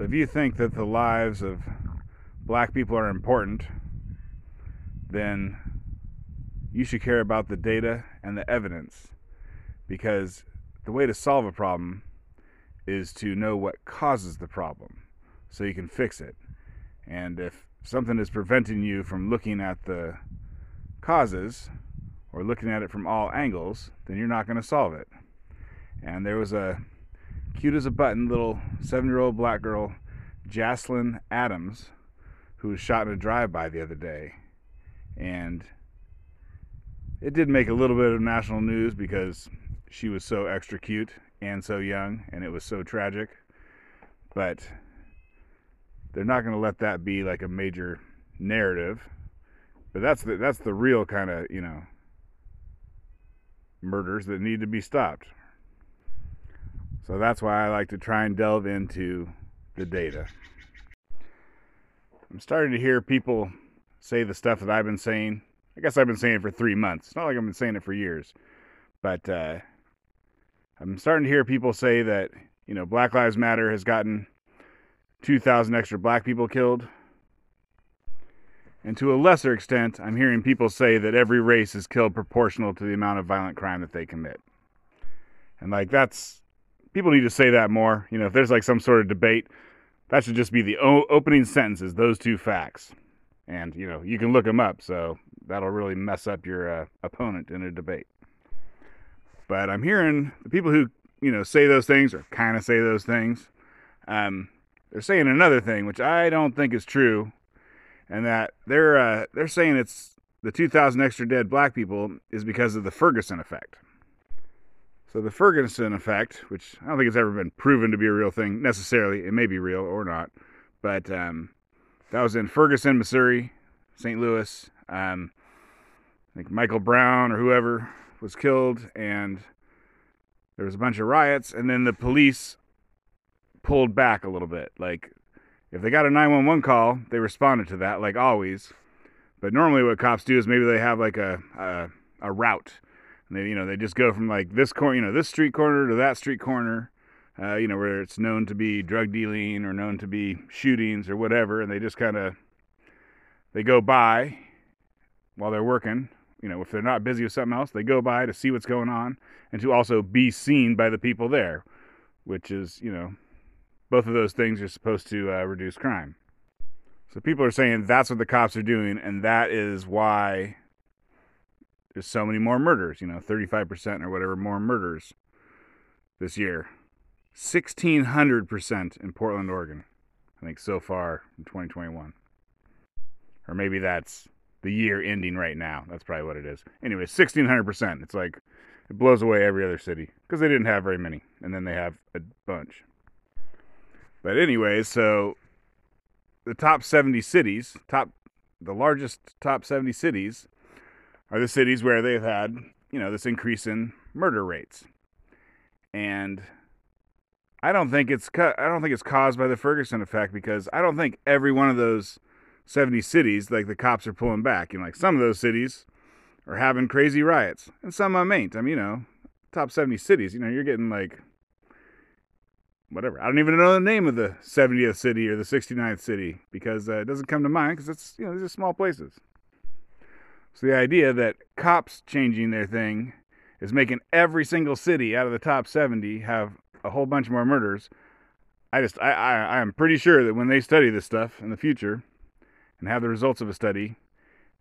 So if you think that the lives of black people are important, then you should care about the data and the evidence because the way to solve a problem is to know what causes the problem so you can fix it. And if something is preventing you from looking at the causes or looking at it from all angles, then you're not going to solve it. And there was a cute as a button little seven year old black girl, Jaslyn Adams, who was shot in a drive by the other day. And it did make a little bit of national news because she was so extra cute and so young, and it was so tragic. But they're not going to let that be like a major narrative. But that's the that's the real kind of you know murders that need to be stopped. So that's why I like to try and delve into the data. I'm starting to hear people say the stuff that I've been saying. I guess I've been saying it for three months. It's not like I've been saying it for years. But uh, I'm starting to hear people say that, you know, Black Lives Matter has gotten 2,000 extra black people killed. And to a lesser extent, I'm hearing people say that every race is killed proportional to the amount of violent crime that they commit. And like that's people need to say that more. You know, if there's like some sort of debate, that should just be the o- opening sentences, those two facts. And you know, you can look them up, so that'll really mess up your uh, opponent in a debate. But I'm hearing the people who you know say those things or kind of say those things. Um, they're saying another thing, which I don't think is true, and that they're uh, they're saying it's the 2,000 extra dead black people is because of the Ferguson effect. So the Ferguson effect, which I don't think it's ever been proven to be a real thing necessarily, it may be real or not, but um, that was in Ferguson, Missouri, St. Louis. Um, I think Michael Brown or whoever was killed, and there was a bunch of riots, and then the police pulled back a little bit. Like, if they got a 911 call, they responded to that, like always. But normally, what cops do is maybe they have like a a, a route, and they you know they just go from like this corner, you know, this street corner to that street corner, uh, you know, where it's known to be drug dealing or known to be shootings or whatever, and they just kind of they go by while they're working. You know, if they're not busy with something else, they go by to see what's going on and to also be seen by the people there, which is, you know, both of those things are supposed to uh, reduce crime. So people are saying that's what the cops are doing, and that is why there's so many more murders. You know, 35% or whatever more murders this year. 1600% in Portland, Oregon. I think so far in 2021. Or maybe that's the year ending right now. That's probably what it is. Anyway, 1600%. It's like it blows away every other city because they didn't have very many, and then they have a bunch. But anyway, so the top 70 cities, top the largest top 70 cities are the cities where they've had, you know, this increase in murder rates. And I don't think it's I don't think it's caused by the Ferguson effect because I don't think every one of those 70 cities like the cops are pulling back. You know, like some of those cities are having crazy riots and some of them ain't. I mean, you know, top 70 cities, you know, you're getting like whatever. I don't even know the name of the 70th city or the 69th city because uh, it doesn't come to mind because it's, you know, these are small places. So the idea that cops changing their thing is making every single city out of the top 70 have a whole bunch more murders. I just, I, I, I am pretty sure that when they study this stuff in the future and have the results of a study,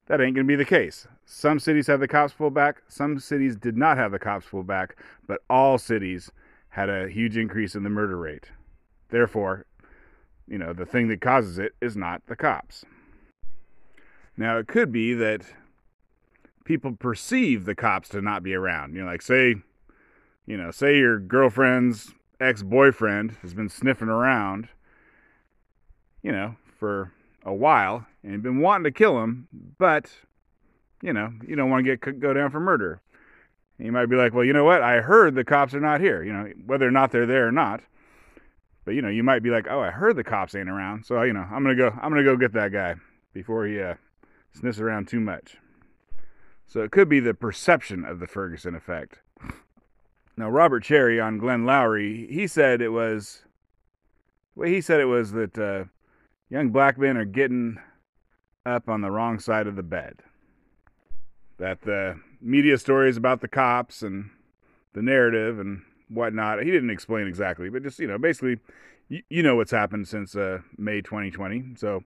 that ain't going to be the case. Some cities have the cops pull back, some cities did not have the cops pull back, but all cities had a huge increase in the murder rate. Therefore, you know, the thing that causes it is not the cops. Now, it could be that people perceive the cops to not be around. You know, like say, you know, say your girlfriend's ex boyfriend has been sniffing around, you know, for a while and been wanting to kill him, but, you know, you don't want to get go down for murder. And you might be like, well, you know what? I heard the cops are not here, you know, whether or not they're there or not. But, you know, you might be like, oh, I heard the cops ain't around. So, you know, I'm to go, I'm to go get that guy before he uh, sniffs around too much. So it could be the perception of the Ferguson effect. Now, Robert Cherry on Glenn Loury, he said it was way he said it was that uh, young black men are getting up on the wrong side of the bed. That the media stories about the cops and the narrative and whatnot, he didn't explain exactly, but just, you know, basically, you, you know what's happened since uh, May 2020. So,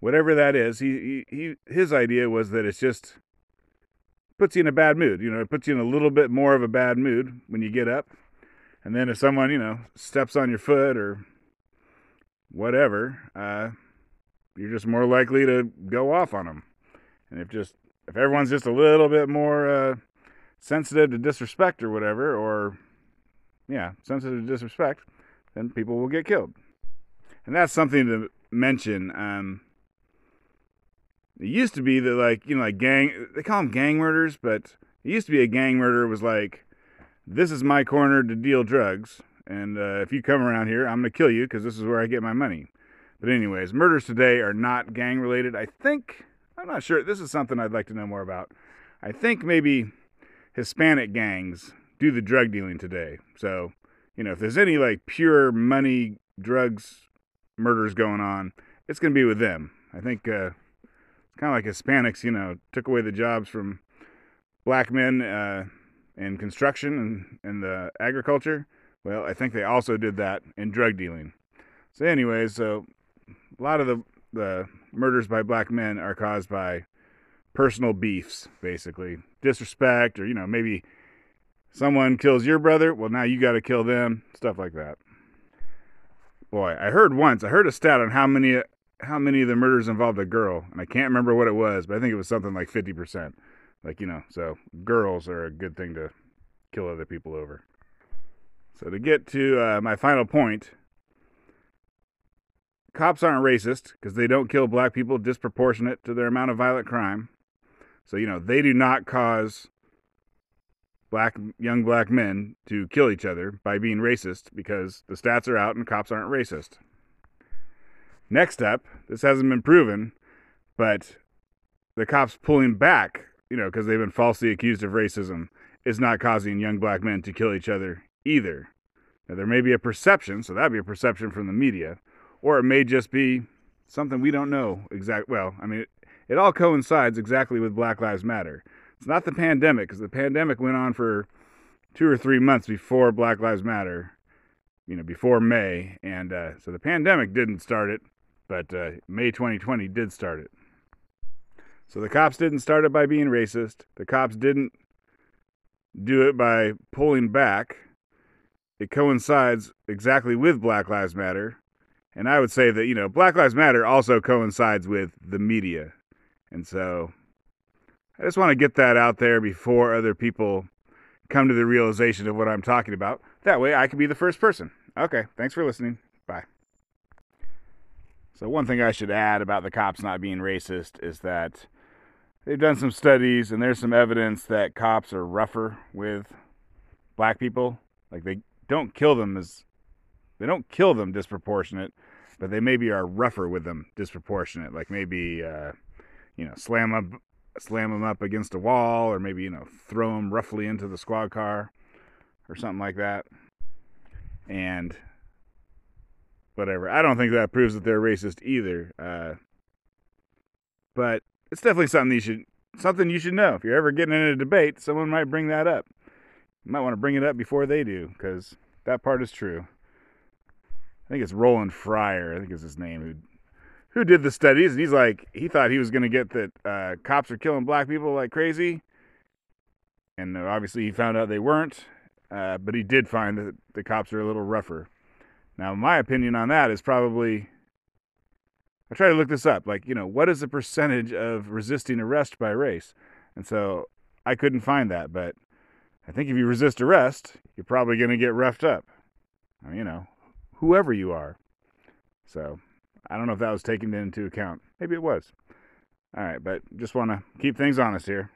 whatever that is, he, he, he his idea was that it's just puts you in a bad mood. You know, it puts you in a little bit more of a bad mood when you get up. And then if someone, you know, steps on your foot or whatever, uh, you're just more likely to go off on them. And if just if everyone's just a little bit more uh, sensitive to disrespect or whatever, or yeah, sensitive to disrespect, then people will get killed. And that's something to mention. Um, it used to be that like you know like gang they call them gang murders, but it used to be a gang murder was like this is my corner to deal drugs, and uh, if you come around here, I'm gonna kill you because this is where I get my money. But anyways, murders today are not gang related. I think I'm not sure. This is something I'd like to know more about. I think maybe Hispanic gangs do the drug dealing today. So you know if there's any like pure money drugs murders going on, it's gonna be with them. I think. Uh, kind of like Hispanics, you know, took away the jobs from black men uh, in construction and, and the agriculture. Well, I think they also did that in drug dealing. So, anyways, so a lot of the the murders by black men are caused by personal beefs, basically disrespect, or you know, maybe someone kills your brother. Well, now you got to kill them, stuff like that. Boy, I heard once, I heard a stat on how many how many of the murders involved a girl, and I can't remember what it was, but I think it was something like 50%. Like, you know, so girls are a good thing to kill other people over. So, to get to uh, my final point, cops aren't racist because they don't kill black people disproportionate to their amount of violent crime. So, you know, they do not cause black young black men to kill each other by being racist because the stats are out and cops aren't racist. Next up, this hasn't been proven, but the cops pulling back, you know, because they've been falsely accused of racism, is not causing young black men to kill each other either. Now, there may be a perception, so that'd be a perception from the media, or it may just be something we don't know exact. Well, I mean, it, it all coincides exactly with Black Lives Matter. It's not the pandemic, because the pandemic went on for two or three months before Black Lives Matter, you know, before May, and uh, so the pandemic didn't start it but uh, May 2020 did start it. So the cops didn't start it by being racist. The cops didn't do it by pulling back. It coincides exactly with Black Lives Matter. And I would say that, you know, Black Lives Matter also coincides with the media. And so I just want to get that out there before other people come to the realization of what I'm talking about. That way I can be the first person. Okay, thanks for listening. Bye. So, one thing I should add about the cops not being racist is that they've done some studies and there's some evidence that cops are rougher with black people. Like, they don't kill them as they don't kill them disproportionate, but they maybe are rougher with them disproportionate. Like, maybe, uh, you know, slam up, slam them up against a wall, or maybe, you know, throw them roughly into the squad car or something like that. And whatever. I don't think that proves that they're racist either. Uh, but it's definitely something you should something you should know. If you're ever getting in a debate, someone might bring that up. You might want to bring it up before they do, because that part is true. I think it's Roland Fryer, I think is his name, who who did the studies, and he's like, he thought he was to get that uh, cops are killing black people like crazy, and obviously he found out they weren't. Uh, but he did find that the cops are a little rougher. Now, my opinion on that is probably I try to look this up. Like, you know, what is the percentage of resisting arrest by race? And so I couldn't find that, but I think if you resist arrest, you're probably going to get roughed up. I mean, you know, whoever you are. So I don't know if that was taken into account. Maybe it was. All right, but just want to keep things honest here.